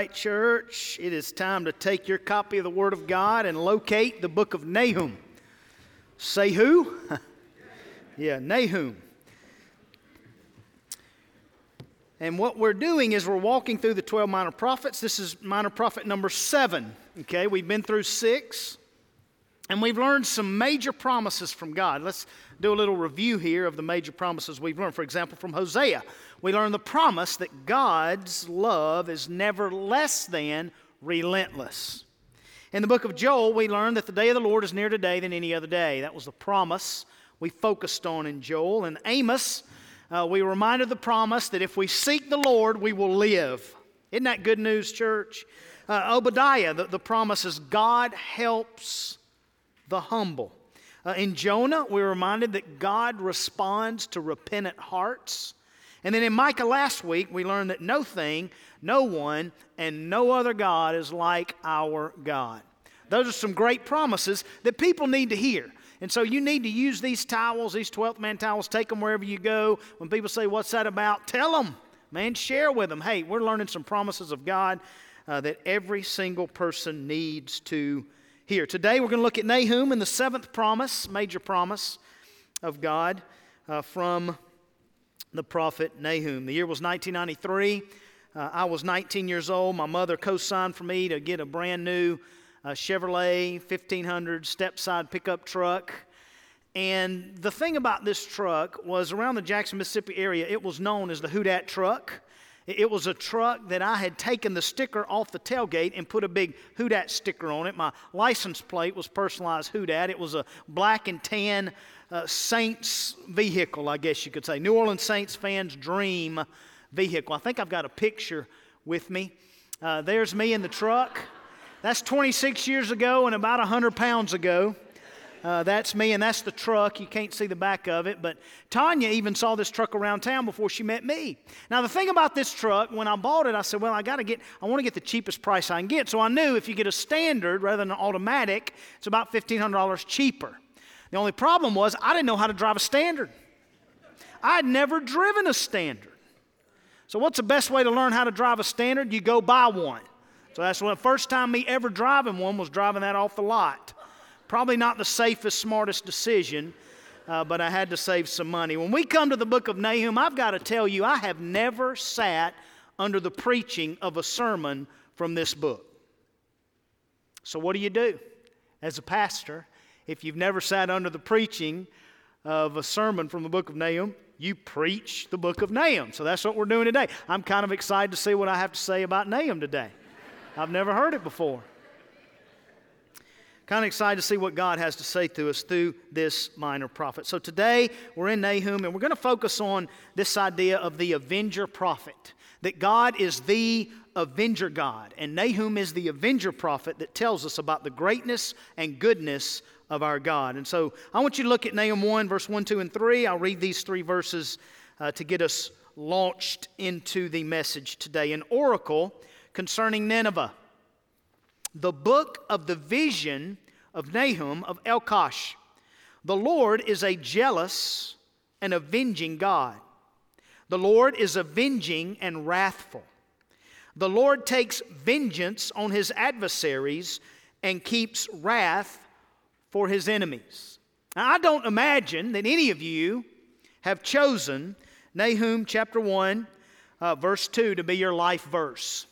right, church, it is time to take your copy of the Word of God and locate the book of Nahum. Say who? yeah, Nahum. And what we're doing is we're walking through the 12 minor prophets. This is minor prophet number seven. Okay, we've been through six, and we've learned some major promises from God. Let's do a little review here of the major promises we've learned. For example, from Hosea, we learn the promise that God's love is never less than relentless. In the book of Joel, we learn that the day of the Lord is nearer today than any other day. That was the promise we focused on in Joel. And Amos, uh, we reminded the promise that if we seek the Lord, we will live. Isn't that good news, church? Uh, Obadiah, the, the promise is God helps the humble. Uh, in Jonah, we were reminded that God responds to repentant hearts. And then in Micah last week, we learned that no thing, no one, and no other God is like our God. Those are some great promises that people need to hear. And so you need to use these towels, these 12th man towels, take them wherever you go. When people say, What's that about? Tell them, man, share with them. Hey, we're learning some promises of God uh, that every single person needs to hear. Today we're going to look at Nahum and the seventh promise, major promise of God uh, from the prophet Nahum. The year was 1993. Uh, I was 19 years old. My mother co signed for me to get a brand new uh, Chevrolet 1500 step side pickup truck. And the thing about this truck was around the Jackson, Mississippi area, it was known as the Who Dat truck. It was a truck that I had taken the sticker off the tailgate and put a big Who Dat sticker on it. My license plate was personalized Who Dat. It was a black and tan uh, Saints vehicle, I guess you could say. New Orleans Saints fans' dream vehicle. I think I've got a picture with me. Uh, there's me in the truck. That's 26 years ago and about 100 pounds ago. Uh, that's me, and that's the truck. You can't see the back of it, but Tanya even saw this truck around town before she met me. Now, the thing about this truck, when I bought it, I said, Well, I got to get, I want to get the cheapest price I can get. So I knew if you get a standard rather than an automatic, it's about $1,500 cheaper. The only problem was I didn't know how to drive a standard. I had never driven a standard. So, what's the best way to learn how to drive a standard? You go buy one. So, that's the first time me ever driving one was driving that off the lot. Probably not the safest, smartest decision, uh, but I had to save some money. When we come to the book of Nahum, I've got to tell you, I have never sat under the preaching of a sermon from this book. So, what do you do as a pastor if you've never sat under the preaching of a sermon from the book of Nahum? You preach the book of Nahum. So, that's what we're doing today. I'm kind of excited to see what I have to say about Nahum today. I've never heard it before. Kind of excited to see what God has to say to us through this minor prophet. So today we're in Nahum and we're going to focus on this idea of the avenger prophet. That God is the avenger God. And Nahum is the avenger prophet that tells us about the greatness and goodness of our God. And so I want you to look at Nahum 1, verse 1, 2, and 3. I'll read these three verses uh, to get us launched into the message today. An oracle concerning Nineveh the book of the vision of Nahum of Elkosh. The Lord is a jealous and avenging God. The Lord is avenging and wrathful. The Lord takes vengeance on his adversaries and keeps wrath for his enemies. Now, I don't imagine that any of you have chosen Nahum chapter 1, uh, verse 2 to be your life verse.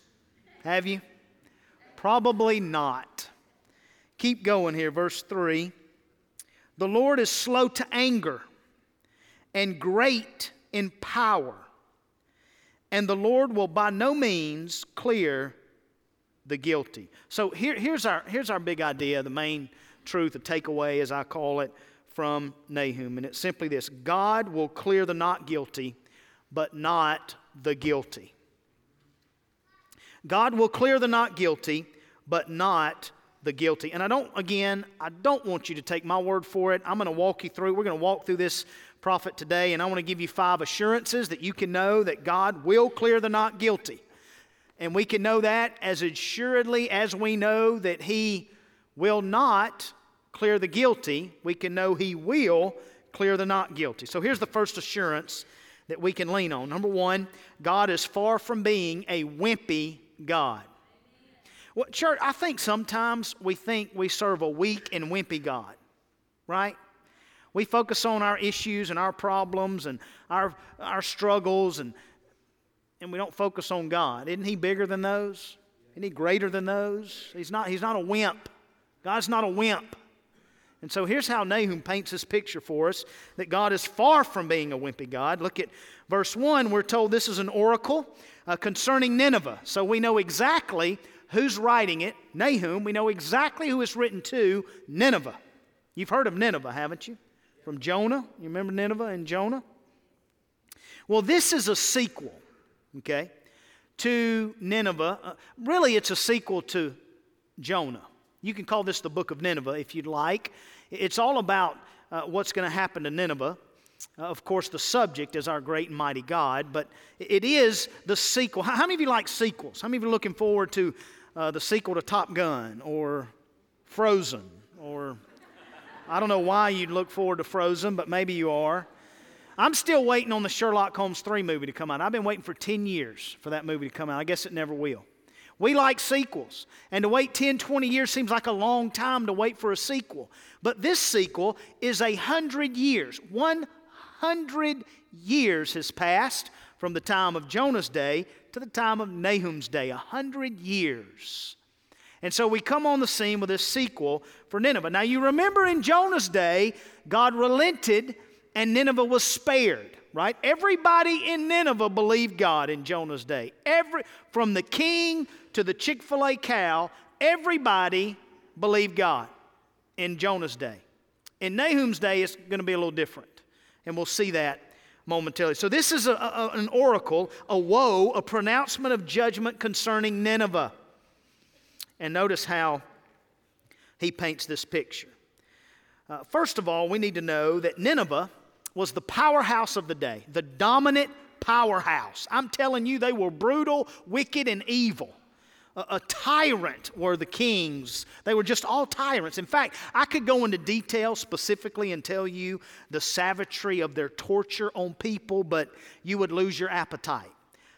Have you? Probably not. Keep going here, verse 3. The Lord is slow to anger and great in power, and the Lord will by no means clear the guilty. So here, here's, our, here's our big idea, the main truth, the takeaway, as I call it, from Nahum. And it's simply this God will clear the not guilty, but not the guilty. God will clear the not guilty, but not the guilty. And I don't, again, I don't want you to take my word for it. I'm going to walk you through, we're going to walk through this prophet today, and I want to give you five assurances that you can know that God will clear the not guilty. And we can know that as assuredly as we know that He will not clear the guilty, we can know He will clear the not guilty. So here's the first assurance that we can lean on. Number one, God is far from being a wimpy God. Well, church, I think sometimes we think we serve a weak and wimpy God, right? We focus on our issues and our problems and our, our struggles, and, and we don't focus on God. Isn't He bigger than those? Isn't He greater than those? He's not, he's not a wimp. God's not a wimp. And so here's how Nahum paints this picture for us that God is far from being a wimpy God. Look at verse 1. We're told this is an oracle uh, concerning Nineveh. So we know exactly who's writing it, Nahum. We know exactly who it's written to, Nineveh. You've heard of Nineveh, haven't you? From Jonah. You remember Nineveh and Jonah? Well, this is a sequel, okay, to Nineveh. Uh, really, it's a sequel to Jonah. You can call this the book of Nineveh if you'd like. It's all about uh, what's going to happen to Nineveh. Uh, of course, the subject is our great and mighty God, but it is the sequel. How, many of you like sequels? How many of you are looking forward to uh, the sequel to Top Gun or Frozen or I don't know why you'd look forward to Frozen, but maybe you are. I'm still waiting on the Sherlock Holmes 3 movie to come out. I've been waiting for 10 years for that movie to come out. I guess it never will. We like sequels. And to wait 10, 20 years seems like a long time to wait for a sequel. But this sequel is a hundred years. 100 years has passed from the time of Jonah's day to the time of Nahum's day. A hundred years. And so we come on the scene with this sequel for Nineveh. Now you remember in Jonah's day, God relented and Nineveh was spared right? Everybody in Nineveh believed God in Jonah's day. Every, from the king to the Chick fil A cow, everybody believed God in Jonah's day. In Nahum's day, it's going to be a little different. And we'll see that momentarily. So, this is a, a, an oracle, a woe, a pronouncement of judgment concerning Nineveh. And notice how he paints this picture. Uh, first of all, we need to know that Nineveh was the powerhouse of the day, the dominant powerhouse. I'm telling you, they were brutal, wicked, and evil. A, a, tyrant were the kings. They were just all tyrants. In fact, I could go into detail specifically and tell you the savagery of their torture on people, but you would lose your appetite.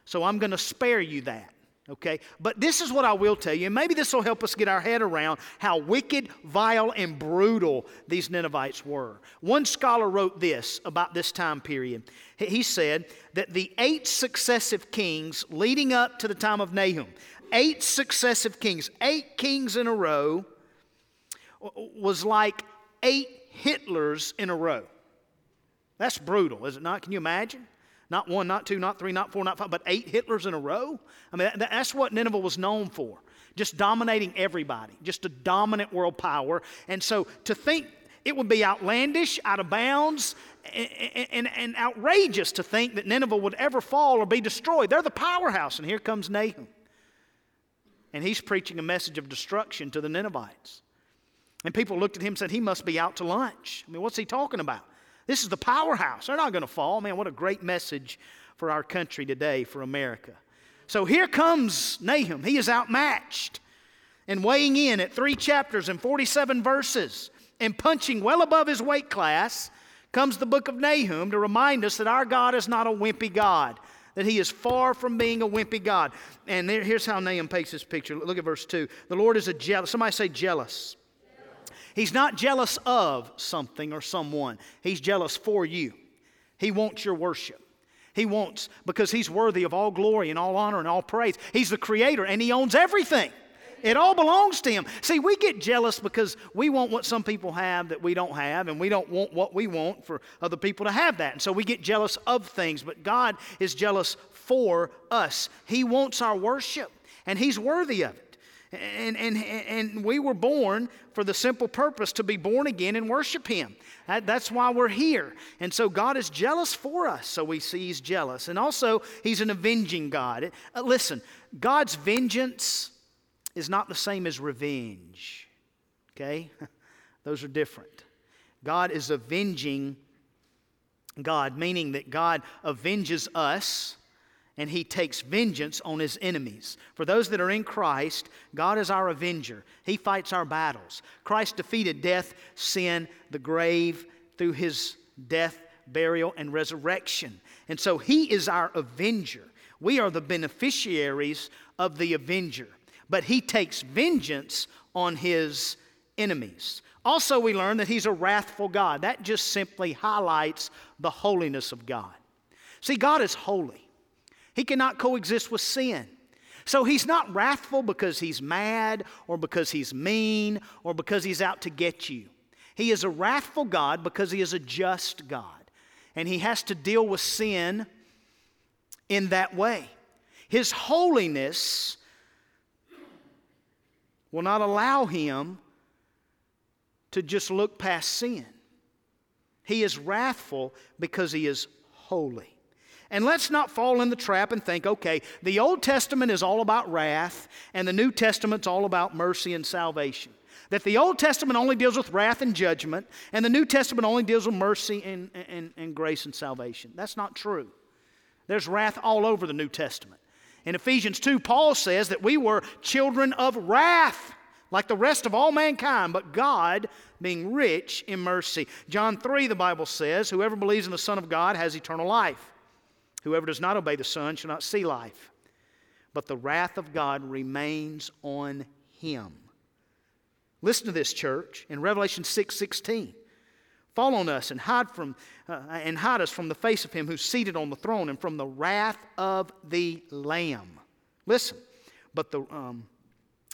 So I'm going to spare you that. Okay? But this is what I will tell you, and maybe this will help us get our head around how wicked, vile, and brutal these Ninevites were. One scholar wrote this about this time period. He said that the eight successive kings leading up to the time of Nahum, eight successive kings, eight kings in a row, was like eight Hitlers in a row. That's brutal, is it not? Can you imagine? Not one, not two, not three, not four, not five, but eight Hitlers in a row. I mean, that, that's what Nineveh was known for. Just dominating everybody, just a dominant world power. And so to think it would be outlandish, out of bounds, and, and, and, outrageous to think that Nineveh would ever fall or be destroyed. They're the powerhouse, and here comes Nahum. And he's preaching a message of destruction to the Ninevites. And people looked at him and said, He must be out to lunch. I mean, what's he talking about? This is the powerhouse. They're not going to fall. Man, what a great message for our country today, for America. So here comes Nahum. He is outmatched and weighing in at three chapters and 47 verses and punching well above his weight class comes the book of Nahum to remind us that our God is not a wimpy God, that he is far from being a wimpy God. And there, here's how Nahum paints this picture. Look at verse 2. The Lord is a jealous, somebody say jealous. He's not jealous of something or someone, He's jealous for you. He wants your worship. He wants, because He's worthy of all glory and all honor and all praise. He's the Creator and He owns everything. It all belongs to Him. See, we get jealous because we want what some people have that we don't have, and we don't want what we want for other people to have that. And so we get jealous of things, but God is jealous for us. He wants our worship, and He's worthy of it. And, and, and we were born for the simple purpose to be born again and worship Him. That, that's why we're here. And so God is jealous for us. So we see He's jealous. And also, He's an avenging God. Uh, listen, God's vengeance is not the same as revenge. Okay? Those are different. God is avenging God, meaning that God avenges us and he takes vengeance on his enemies. For those that are in Christ, God is our avenger. He fights our battles. Christ defeated death, sin, the grave through his death, burial, and resurrection. And so he is our avenger. We are the beneficiaries of the avenger. but he takes vengeance on his enemies. Also, we learn that he's a wrathful God. That just simply highlights the holiness of God. See, God is holy, he cannot coexist with sin. So he's not wrathful because he's mad or because he's mean or because he's out to get you. He is a wrathful God because he is a just God. And he has to deal with sin in that way. His holiness will not allow him to just look past sin. He is wrathful because he is holy. And let's not fall in the trap and think, okay, the Old Testament is all about wrath, and the New Testament's all about mercy and salvation. That the Old Testament only deals with wrath and judgment, and the New Testament only deals with mercy and, and, and grace and salvation. That's not true. There's wrath all over the New Testament. In Ephesians 2, Paul says that we were children of wrath like the rest of all mankind, but God being rich in mercy. John 3, the Bible says, Whoever believes in the Son of God has eternal life. Whoever does not obey the Son shall not see life. But the wrath of God remains on him. Listen to this, church, in Revelation 6 16. Fall on us and hide, from, uh, and hide us from the face of him who's seated on the throne and from the wrath of the Lamb. Listen, but the, um,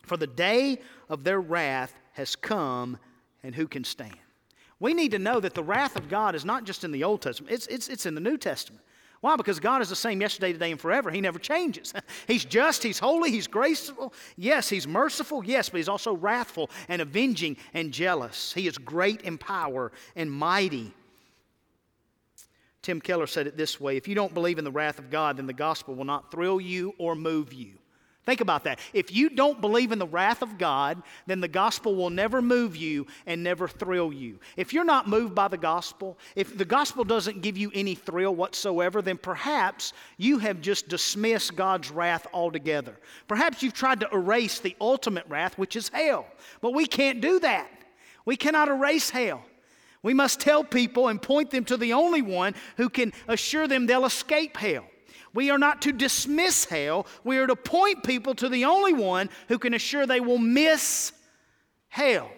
for the day of their wrath has come, and who can stand? We need to know that the wrath of God is not just in the Old Testament, it's, it's, it's in the New Testament. Why? Because God is the same yesterday, today, and forever. He never changes. he's just, He's holy, He's graceful. Yes, He's merciful. Yes, but He's also wrathful and avenging and jealous. He is great in power and mighty. Tim Keller said it this way If you don't believe in the wrath of God, then the gospel will not thrill you or move you. Think about that. If you don't believe in the wrath of God, then the gospel will never move you and never thrill you. If you're not moved by the gospel, if the gospel doesn't give you any thrill whatsoever, then perhaps you have just dismissed God's wrath altogether. Perhaps you've tried to erase the ultimate wrath, which is hell. But we can't do that. We cannot erase hell. We must tell people and point them to the only one who can assure them they'll escape hell. We are not to dismiss hell. We are to point people to the only one who can assure they will miss hell.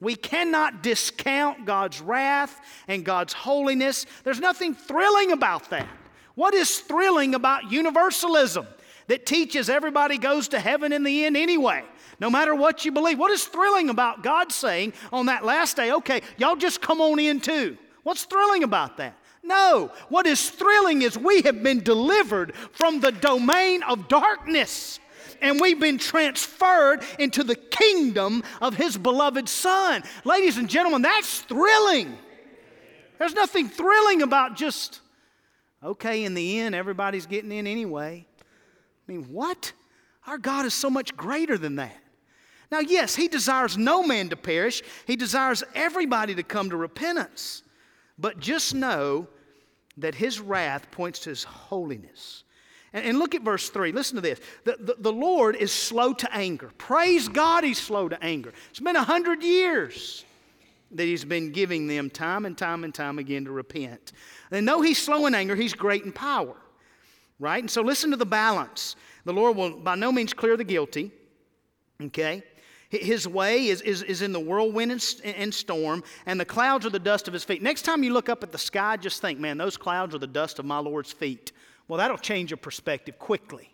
We cannot discount God's wrath and God's holiness. There's nothing thrilling about that. What is thrilling about universalism that teaches everybody goes to heaven in the end anyway? No matter what you believe. What is thrilling about God saying on that last day, okay, y'all just come on in too? What's thrilling about that? No. What is thrilling is we have been delivered from the domain of darkness and we've been transferred into the kingdom of His beloved Son. Ladies and gentlemen, that's thrilling. There's nothing thrilling about just, okay, in the end, everybody's getting in anyway. I mean, what? Our God is so much greater than that. Now, yes, He desires no man to perish, He desires everybody to come to repentance. But just know that his wrath points to his holiness. And, and look at verse 3. Listen to this. The, the, the, Lord is slow to anger. Praise God, he's slow to anger. It's been a hundred years that he's been giving them time and time and time again to repent. And though he's slow in anger, he's great in power. Right? And so listen to the balance. The Lord will by no means clear the guilty. Okay? His way is, is, is in the whirlwind and, storm, and the clouds are the dust of his feet. Next time you look up at the sky, just think, man, those clouds are the dust of my Lord's feet. Well, that'll change your perspective quickly.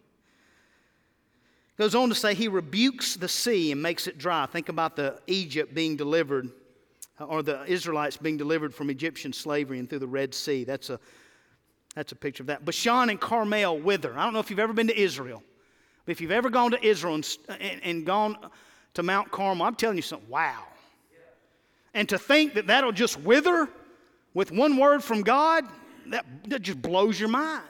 Goes on to say, he rebukes the sea and makes it dry. Think about the Egypt being delivered, or the Israelites being delivered from Egyptian slavery and through the Red Sea. That's a, that's a picture of that. Bashan and Carmel wither. I don't know if you've ever been to Israel, but if you've ever gone to Israel and, and, and gone to Mount Carmel, I'm telling you something, wow. And to think that that'll just wither with one word from God, that, that just blows your mind.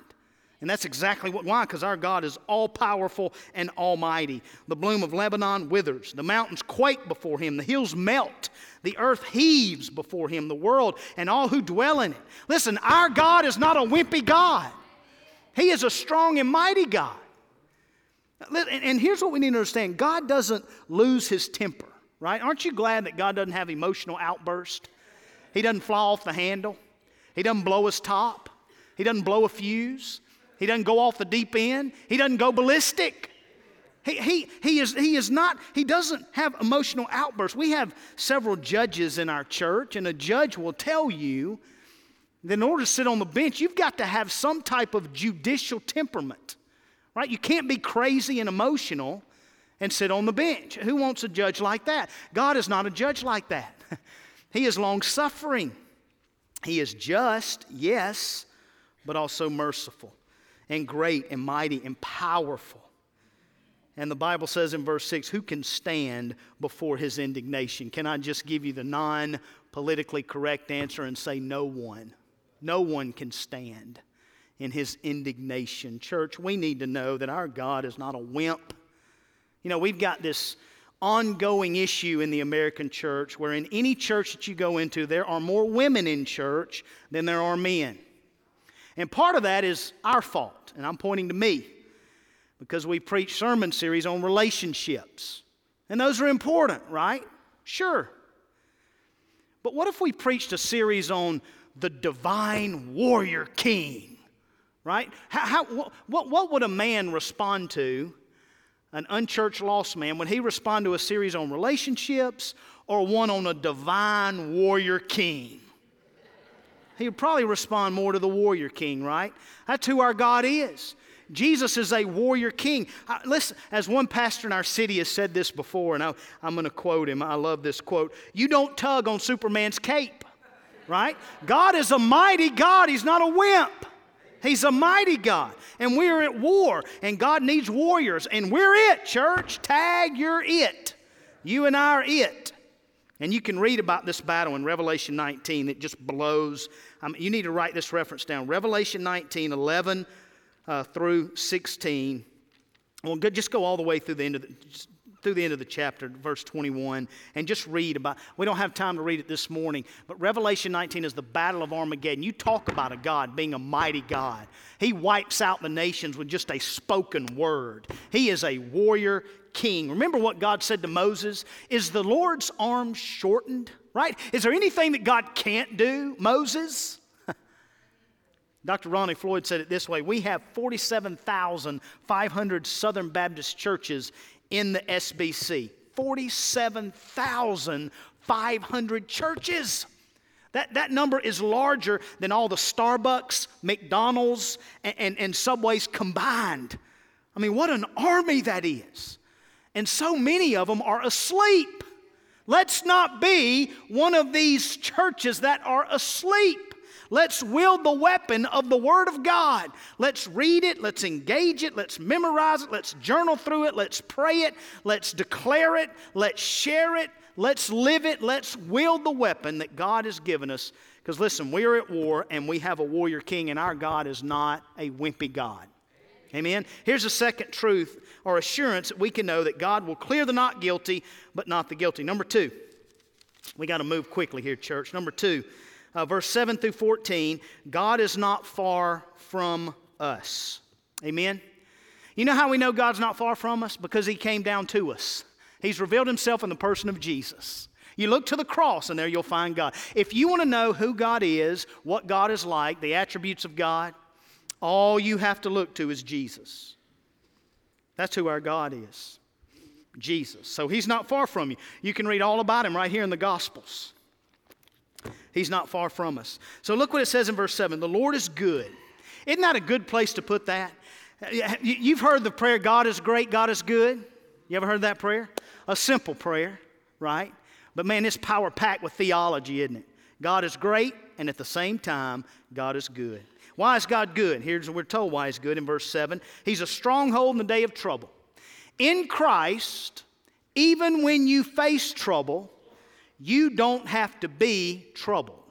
And that's exactly what, why? Because our God is all powerful and almighty. The bloom of Lebanon withers, the mountains quake before him, the hills melt, the earth heaves before him, the world and all who dwell in it. Listen, our God is not a wimpy God, He is a strong and mighty God. And here's what we need to understand God doesn't lose his temper, right? Aren't you glad that God doesn't have emotional outbursts? He doesn't fly off the handle, He doesn't blow his top, He doesn't blow a fuse, He doesn't go off the deep end, He doesn't go ballistic. He, he, he, is, he is not, he doesn't have emotional outbursts. We have several judges in our church, and a judge will tell you that in order to sit on the bench, you've got to have some type of judicial temperament, right? You can't be crazy and emotional and sit on the bench. Who wants a judge like that? God is not a judge like that. he is long suffering. He is just, yes, but also merciful and great and mighty and powerful. And the Bible says in verse 6 who can stand before his indignation? Can I just give you the non politically correct answer and say no one? No one can stand in his indignation. Church, we need to know that our God is not a wimp. You know, we've got this ongoing issue in the American church where in any church that you go into, there are more women in church than there are men. And part of that is our fault, and I'm pointing to me because we preach sermon series on relationships. And those are important, right? Sure. But what if we preached a series on the divine warrior king? Right? How, how, what, what would a man respond to an unchurched lost man, would he respond to a series on relationships or one on a divine warrior king? He would probably respond more to the warrior king, right? That's who our God is. Jesus is a warrior king. I, listen, as one pastor in our city has said this before, and I, I'm going to quote him. I love this quote. You don't tug on Superman's cape, right? God is a mighty God, He's not a wimp. He's a mighty God. And we're at war, and God needs warriors. And we're it, church. Tag, you're it. You and I are it. And you can read about this battle in Revelation 19. It just blows. Um, you need to write this reference down Revelation 19, 11 uh, through 16. Well, just go all the way through the end of the, through the end of the chapter, verse 21, and just read about. We don't have time to read it this morning, but Revelation 19 is the battle of Armageddon. You talk about a God being a mighty God. He wipes out the nations with just a spoken word. He is a warrior king. Remember what God said to Moses? Is the Lord's arm shortened? Right? Is there anything that God can't do, Moses? Dr. Ronnie Floyd said it this way We have 47,500 Southern Baptist churches in the SBC. 47,500 churches. That, that number is larger than all the Starbucks, McDonald's, and, and, and Subways combined. I mean, what an army that is. And so many of them are asleep. Let's not be one of these churches that are asleep. Let's wield the weapon of the Word of God. Let's read it, let's engage it, let's memorize it, let's journal through it, let's pray it, let's declare it, let's share it, let's live it, let's wield the weapon that God has given us. Because listen, we are at war and we have a warrior king, and our God is not a wimpy God. Amen. Here's a second truth or assurance that we can know that God will clear the not guilty, but not the guilty. Number two, we got to move quickly here, church. Number two, uh, verse 7 through 14, God is not far from us. Amen? You know how we know God's not far from us? Because He came down to us. He's revealed Himself in the person of Jesus. You look to the cross, and there you'll find God. If you want to know who God is, what God is like, the attributes of God, all you have to look to is Jesus. That's who our God is Jesus. So He's not far from you. You can read all about Him right here in the Gospels. He's not far from us. So look what it says in verse 7 The Lord is good. Isn't that a good place to put that? You've heard the prayer, God is great, God is good. You ever heard that prayer? A simple prayer, right? But man, it's power packed with theology, isn't it? God is great, and at the same time, God is good. Why is God good? Here's we're told why He's good in verse 7. He's a stronghold in the day of trouble. In Christ, even when you face trouble, you don't have to be troubled.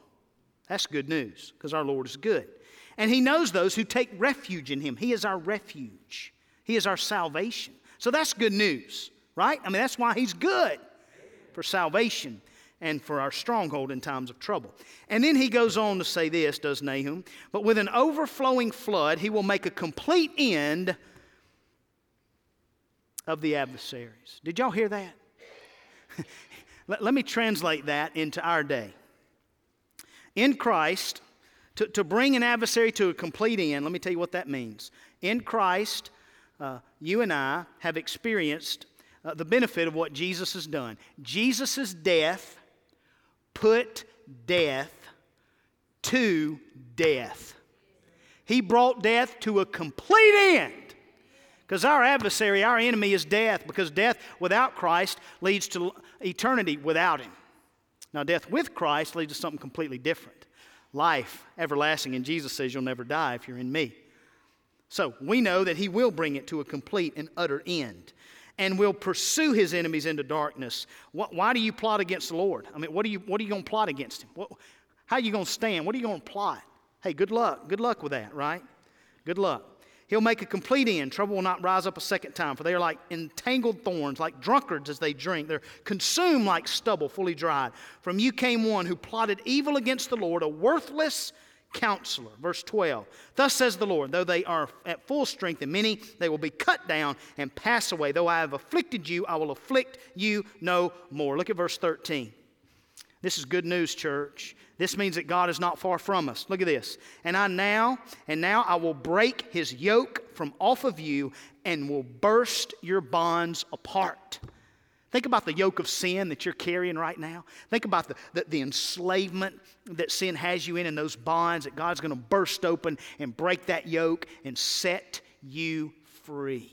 That's good news because our Lord is good. And He knows those who take refuge in Him. He is our refuge, He is our salvation. So that's good news, right? I mean, that's why He's good for salvation and for our stronghold in times of trouble. And then he goes on to say this, does Nahum, but with an overflowing flood, he will make a complete end of the adversaries. Did y'all hear that? Let, let me translate that into our day. In Christ, to, to bring an adversary to a complete end, let me tell you what that means. In Christ, uh, you and I have experienced uh, the benefit of what Jesus has done. Jesus' death put death to death. He brought death to a complete end. Because our adversary, our enemy, is death, because death without Christ leads to eternity without Him. Now, death with Christ leads to something completely different life everlasting. And Jesus says, You'll never die if you're in me. So we know that He will bring it to a complete and utter end and will pursue his enemies into darkness. Why do you plot against the Lord? I mean, what are you, what are you going to plot against him? What, how are you going to stand? What are you going to plot? Hey, good luck. Good luck with that, right? Good luck. He'll make a complete end. Trouble will not rise up a second time, for they are like entangled thorns, like drunkards as they drink. They're consumed like stubble, fully dried. From you came one who plotted evil against the Lord, a worthless counselor. Verse 12 Thus says the Lord, though they are at full strength and many, they will be cut down and pass away. Though I have afflicted you, I will afflict you no more. Look at verse 13. This is good news, church. This means that God is not far from us. Look at this. And I now, and now I will break his yoke from off of you and will burst your bonds apart. Think about the yoke of sin that you're carrying right now. Think about the, the, the, enslavement that sin has you in and those bonds that God's going to burst open and break that yoke and set you free.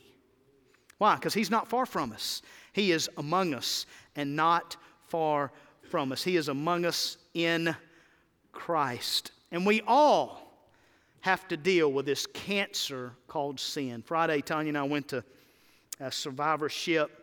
Why? Because He's not far from us. He is among us and not far from us. He is among us in Christ. And we all have to deal with this cancer called sin. Friday, Tanya and I went to a survivorship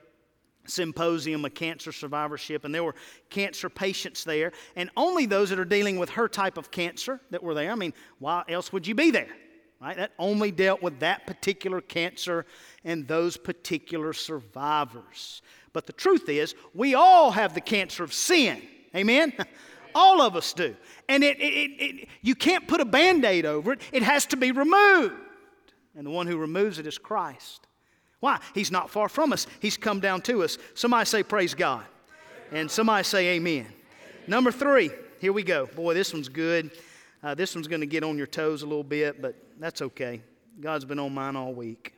symposium a cancer survivorship, and there were cancer patients there, and only those that are dealing with her type of cancer that were there. I mean, why else would you be there? Right? That only dealt with that particular cancer and those particular survivors. But the truth is, we all have the cancer of sin. Amen? all of us do. And it, it, it, you can't put a band aid over it, it has to be removed. And the one who removes it is Christ. Why? He's not far from us. He's come down to us. Somebody say, Praise God. And somebody say, Amen. Number three, here we go. Boy, this one's good. Uh, this one's going to get on your toes a little bit, but that's okay. God's been on mine all week.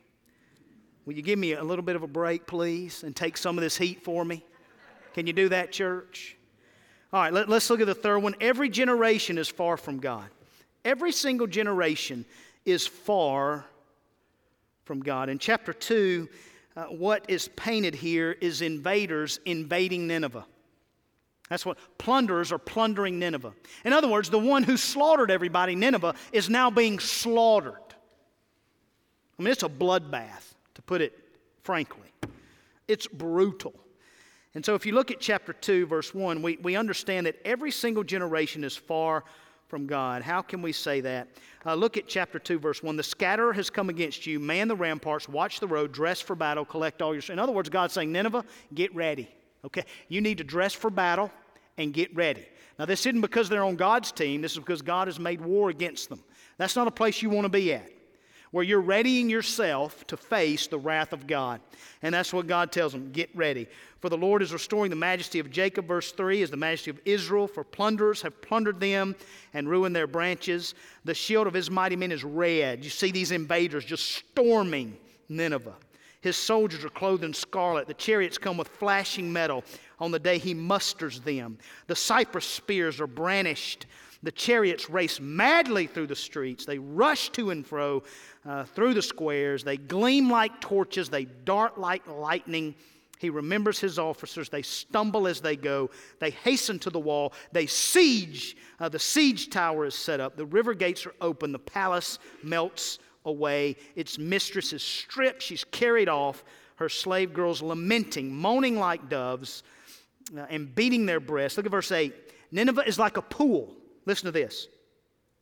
Will you give me a little bit of a break, please, and take some of this heat for me? Can you do that, church? All right, let, us look at the third one. Every generation is far from God. Every single generation is far from God. In chapter 2, uh, what is painted here is invaders invading Nineveh. That's what plunderers are plundering Nineveh. In other words, the one who slaughtered everybody, Nineveh, is now being slaughtered. I mean, it's a bloodbath, to put it frankly. It's brutal. And so, if you look at chapter 2, verse 1, we, we understand that every single generation is far from God. How can we say that? Uh, look at chapter 2, verse 1. The scatterer has come against you. Man the ramparts, watch the road, dress for battle, collect all your. In other words, God's saying, Nineveh, get ready. Okay? You need to dress for battle and get ready. Now, this isn't because they're on God's team, this is because God has made war against them. That's not a place you want to be at where you're readying yourself to face the wrath of God. And that's what God tells them get ready. For the Lord is restoring the majesty of Jacob, verse 3, is the majesty of Israel, for plunderers have plundered them and ruined their branches. The shield of his mighty men is red. You see these invaders just storming Nineveh. His soldiers are clothed in scarlet. The chariots come with flashing metal on the day he musters them. The cypress spears are brandished. The chariots race madly through the streets. They rush to and fro uh, through the squares. They gleam like torches. They dart like lightning. He remembers his officers. They stumble as they go. They hasten to the wall. They siege. Uh, the siege tower is set up. The river gates are open. The palace melts away. Its mistress is stripped. She's carried off. Her slave girls lamenting, moaning like doves, uh, and beating their breasts. Look at verse 8. Nineveh is like a pool Listen to this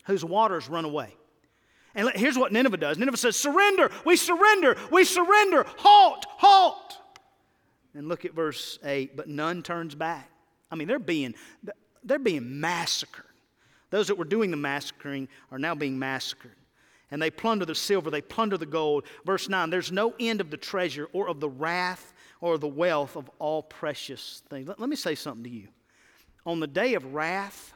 whose waters run away. And here's what Nineveh does Nineveh says, Surrender, we surrender, we surrender, halt, halt. And look at verse 8, but none turns back. I mean, they're being, they're being massacred. Those that were doing the massacring are now being massacred. And they plunder the silver, they plunder the gold. Verse 9 there's no end of the treasure or of the wrath or the wealth of all precious things. Let, let me say something to you. On the day of wrath,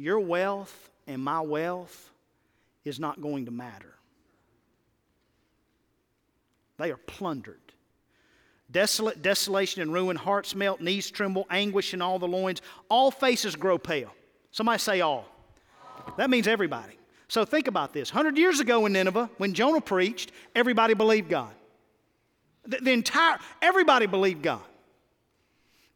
your wealth and my wealth is not going to matter. They are plundered. Desolate, desolation and ruin, hearts melt, knees tremble, anguish in all the loins. All faces grow pale. Somebody say all. That means everybody. So think about this. 100 years ago in Nineveh, when Jonah preached, everybody believed God. The, the entire, everybody believed God.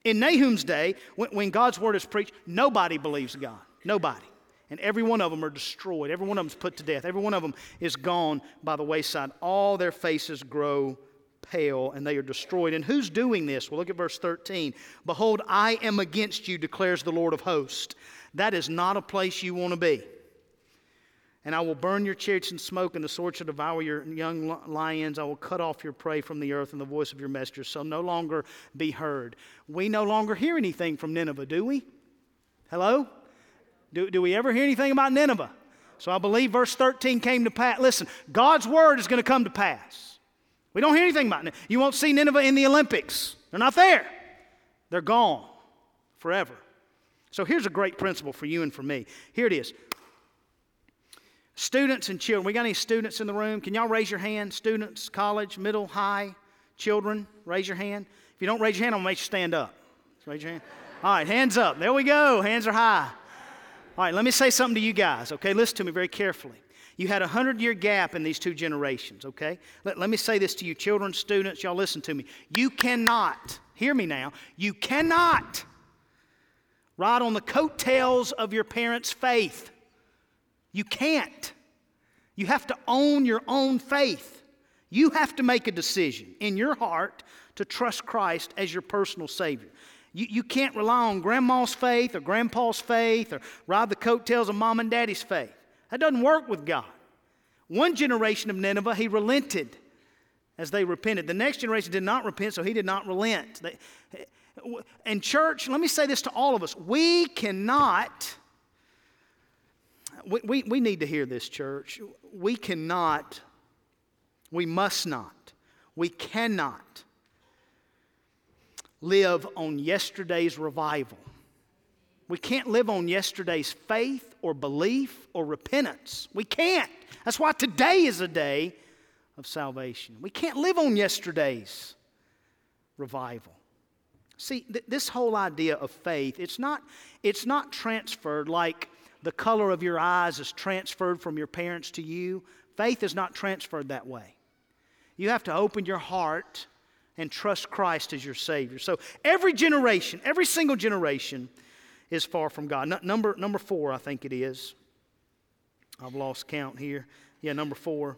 In Nahum's day, when, when God's word is preached, nobody believes God. Nobody. And every one of them are destroyed. Every one of them is put to death. Every one of them is gone by the wayside. All their faces grow pale and they are destroyed. And who's doing this? Well, look at verse 13. Behold, I am against you, declares the Lord of hosts. That is not a place you want to be. And I will burn your chariots in smoke, and the sword shall devour your young lions. I will cut off your prey from the earth, and the voice of your messengers shall no longer be heard. We no longer hear anything from Nineveh, do we? Hello? Do, do we ever hear anything about Nineveh? So I believe verse 13 came to pass. Listen, God's word is going to come to pass. We don't hear anything about it. You won't see Nineveh in the Olympics. They're not there. They're gone forever. So here's a great principle for you and for me. Here it is. Students and children. We got any students in the room? Can y'all raise your hand? Students, college, middle, high, children, raise your hand. If you don't raise your hand, I'm going to make you stand up. raise your hand. All right, hands up. There we go. Hands are high. All right, let me say something to you guys, okay? Listen to me very carefully. You had a hundred year gap in these two generations, okay? Let, let me say this to you, children, students, y'all listen to me. You cannot, hear me now, you cannot ride on the coattails of your parents' faith. You can't. You have to own your own faith. You have to make a decision in your heart to trust Christ as your personal Savior. You, you can't rely on grandma's faith or grandpa's faith or ride the coattails of mom and daddy's faith. That doesn't work with God. One generation of Nineveh, he relented as they repented. The next generation did not repent, so he did not relent. And, church, let me say this to all of us. We cannot, we, we, we need to hear this, church. We cannot, we must not, we cannot live on yesterday's revival. We can't live on yesterday's faith or belief or repentance. We can't. That's why today is a day of salvation. We can't live on yesterday's revival. See, th- this whole idea of faith, it's not, it's not transferred like the color of your eyes is transferred from your parents to you. Faith is not transferred that way. You have to open your heart and trust Christ as your Savior. So every generation, every single generation, is far from God. Number, number four, I think it is. I've lost count here. Yeah, number four.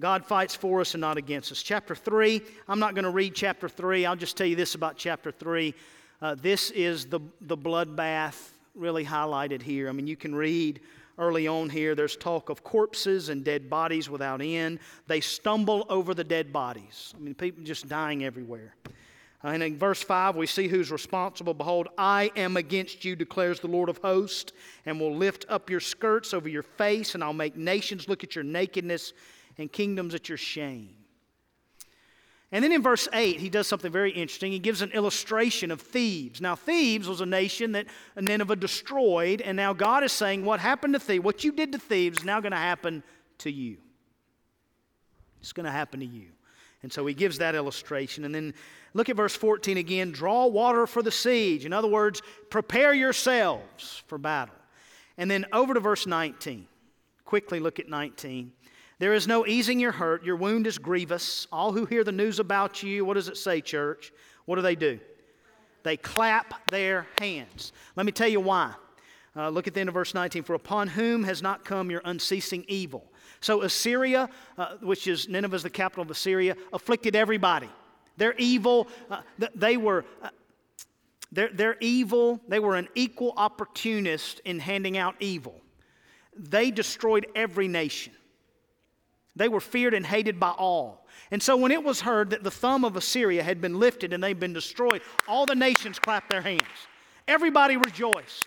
God fights for us and not against us. Chapter 3, I'm not going to read chapter 3. I'll just tell you this about chapter 3. Uh, this is the, the bloodbath really highlighted here. I mean, you can read early on here, there's talk of corpses and dead bodies without end. They stumble over the dead bodies. I mean, people just dying everywhere. Uh, and in verse 5, we see who's responsible. Behold, I am against you, declares the Lord of hosts, and will lift up your skirts over your face, and I'll make nations look at your nakedness and kingdoms at your shame. And then in verse 8, he does something very interesting. He gives an illustration of Thebes. Now, Thebes was a nation that Nineveh destroyed, and now God is saying, What happened to Thebes, what you did to Thebes, is now going to happen to you. It's going to happen to you. And so he gives that illustration. And then look at verse 14 again draw water for the siege. In other words, prepare yourselves for battle. And then over to verse 19. Quickly look at 19. There is no easing your hurt. Your wound is grievous. All who hear the news about you, what does it say, church? What do they do? They clap their hands. Let me tell you why. Uh, look at the end of verse 19. For upon whom has not come your unceasing evil? So Assyria, uh, which is Nineveh is the capital of Assyria, afflicted everybody. They're evil. Uh, they were. Uh, they're, they're evil. They were an equal opportunist in handing out evil. They destroyed every nation. They were feared and hated by all. And so when it was heard that the thumb of Assyria had been lifted and they'd been destroyed, all the nations clapped their hands. Everybody rejoiced.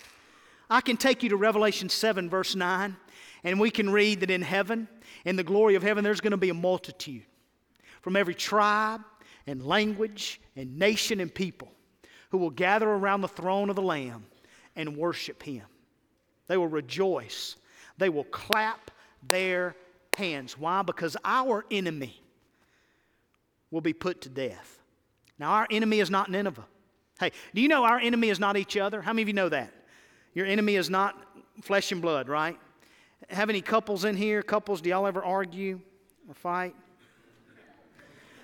I can take you to Revelation 7, verse 9. And we can read that in heaven, in the glory of heaven, there's going to be a multitude from every tribe and language and nation and people who will gather around the throne of the Lamb and worship Him. They will rejoice. They will clap their hands. Why? Because our enemy will be put to death. Now, our enemy is not Nineveh. Hey, do you know our enemy is not each other? How many of you know that? Your enemy is not flesh and blood, right? Have any couples in here? Couples, do y'all ever argue or fight?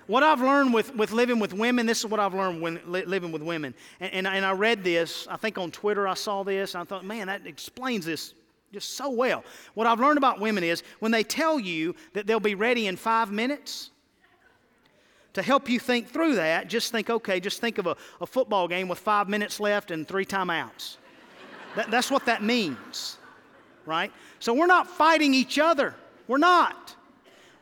What I've learned with, with living with women, this is what I've learned when li- living with women. And, and, and, I read this, I think on Twitter I saw this, and I thought, man, that explains this just so well. What I've learned about women is when they tell you that they'll be ready in five minutes, to help you think through that, just think, okay, just think of a, a football game with five minutes left and three timeouts. that, that's what that means, right? So we're not fighting each other. We're not.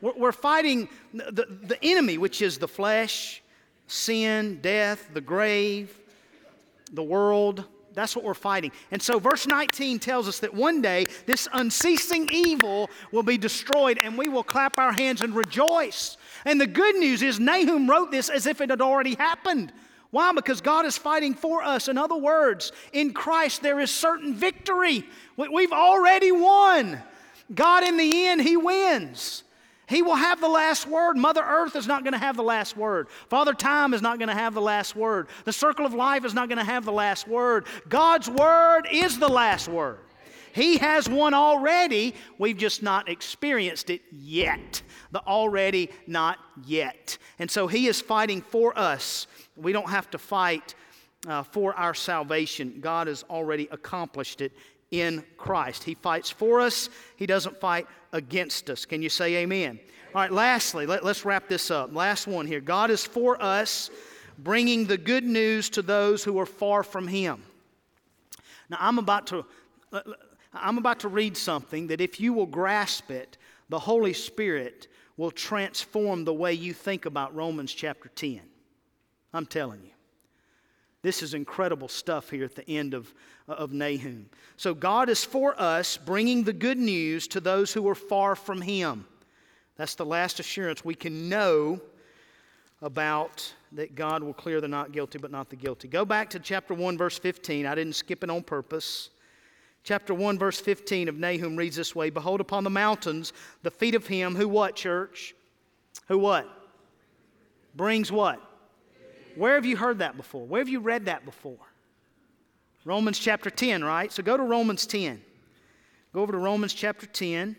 We're, we're fighting the, the enemy, which is the flesh, sin, death, the grave, the world. That's what we're fighting. And so, verse 19 tells us that one day this unceasing evil will be destroyed and we will clap our hands and rejoice. And the good news is, Nahum wrote this as if it had already happened. Why? Because God is fighting for us. In other words, in Christ there is certain victory. We've already won. God, in the end, He wins. He will have the last word. Mother Earth is not going to have the last word. Father Time is not going to have the last word. The circle of life is not going to have the last word. God's word is the last word. He has won already. We've just not experienced it yet. The already, not yet. And so He is fighting for us. We don't have to fight uh, for our salvation. God has already accomplished it in Christ. He fights for us, He doesn't fight against us. Can you say amen? All right, lastly, let, us wrap this up. Last one here God is for us, bringing the good news to those who are far from Him. Now, I'm about to. I'm about to read something that if you will grasp it, the Holy Spirit will transform the way you think about Romans chapter 10. I'm telling you. This is incredible stuff here at the end of, of Nahum. So, God is for us, bringing the good news to those who are far from Him. That's the last assurance we can know about that God will clear the not guilty but not the guilty. Go back to chapter 1, verse 15. I didn't skip it on purpose. Chapter 1, verse 15 of Nahum reads this way Behold, upon the mountains the feet of him who what, church? Who what? Brings what? Where have you heard that before? Where have you read that before? Romans chapter 10, right? So go to Romans 10. Go over to Romans chapter 10.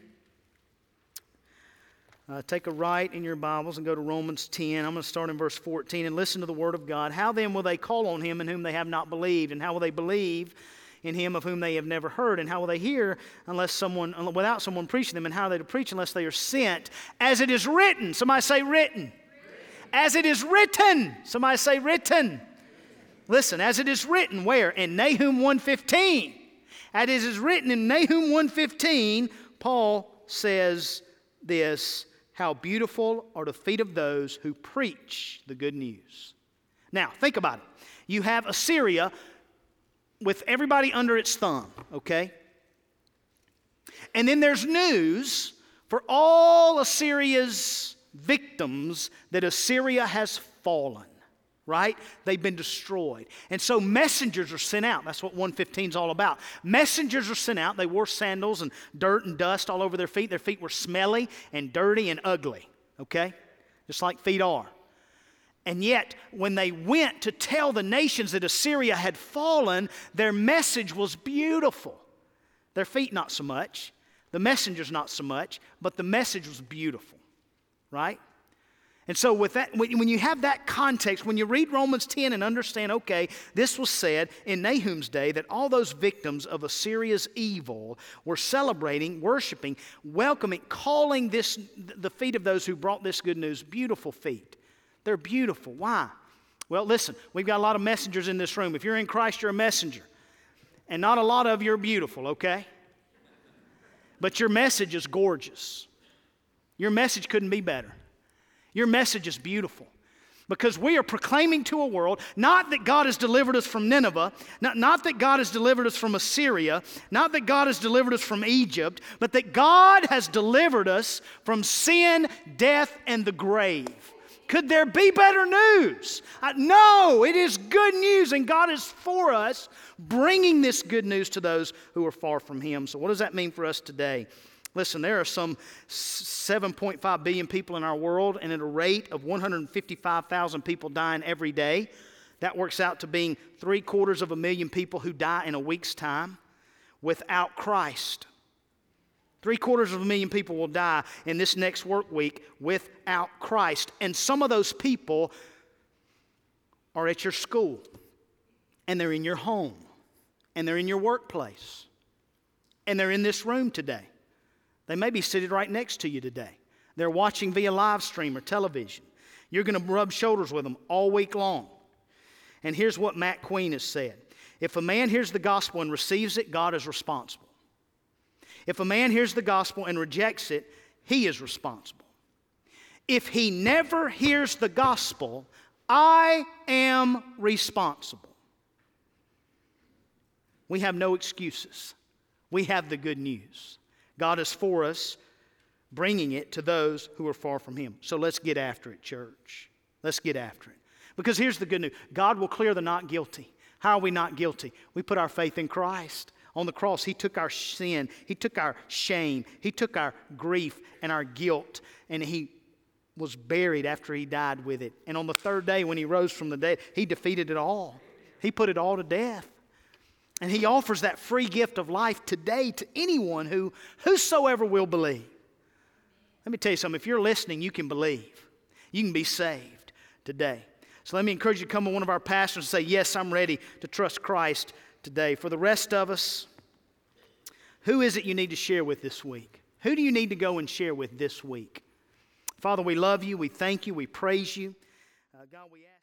Uh, take a right in your Bibles and go to Romans 10. I'm going to start in verse 14 and listen to the Word of God. How then will they call on Him in whom they have not believed? And how will they believe in Him of whom they have never heard? And how will they hear unless someone, without someone preaching them? And how are they to preach unless they are sent? As it is written. Somebody say written as it is written. Somebody say written. Listen, as it is written where? In Nahum 1:15. As it is written in Nahum 1:15, Paul says this, how beautiful are the feet of those who preach the good news. Now, think about it. You have Assyria with everybody under its thumb, okay? And then there's news for all Assyria's victims that Assyria has fallen, right? They've been destroyed. And so messengers are sent out. That's what 115 is all about. Messengers are sent out. They wore sandals and dirt and dust all over their feet. Their feet were smelly and dirty and ugly, okay? Just like feet are. And yet, when they went to tell the nations that Assyria had fallen, their message was beautiful. Their feet, not so much. The messengers, not so much. But the message was beautiful right? And so, with that, when you have that context, when you read Romans 10 and understand, okay, this was said in Nahum's day that all those victims of Assyria's evil were celebrating, worshiping, welcoming, calling this the feet of those who brought this good news beautiful feet. They're beautiful. Why? Well, listen, we've got a lot of messengers in this room. If you're in Christ, you're a messenger. And not a lot of you are beautiful, okay? But your message is gorgeous. Your message couldn't be better. Your message is beautiful because we are proclaiming to a world not that God has delivered us from Nineveh, not, not that God has delivered us from Assyria, not that God has delivered us from Egypt, but that God has delivered us from sin, death, and the grave. Could there be better news? Uh, no, it is good news, and God is for us, bringing this good news to those who are far from Him. So, what does that mean for us today? Listen, there are some 7.5 billion people in our world, and at a rate of 155,000 people dying every day. That works out to being three quarters of a million people who die in a week's time without Christ. Three quarters of a million people will die in this next work week without Christ. And some of those people are at your school, and they're in your home, and they're in your workplace, and they're in this room today. They may be seated right next to you today. They're watching via live stream or television. You're going to rub shoulders with them all week long. And here's what Matt Queen has said If a man hears the gospel and receives it, God is responsible. If a man hears the gospel and rejects it, he is responsible. If he never hears the gospel, I am responsible. We have no excuses. We have the good news. God is for us, bringing it to those who are far from Him. So let's get after it, church. Let's get after it. Because here's the good news God will clear the not guilty. How are we not guilty? We put our faith in Christ. On the cross, He took our sin, He took our shame, He took our grief and our guilt, and He was buried after He died with it. And on the third day, when He rose from the dead, He defeated it all. He put it all to death. And he offers that free gift of life today to anyone who whosoever will believe. Let me tell you something. If you're listening, you can believe. You can be saved today. So let me encourage you to come to one of our pastors and say, Yes, I'm ready to trust Christ today. For the rest of us, who is it you need to share with this week? Who do you need to go and share with this week? Father, we love you. We thank you. We praise you. Uh, God, we ask.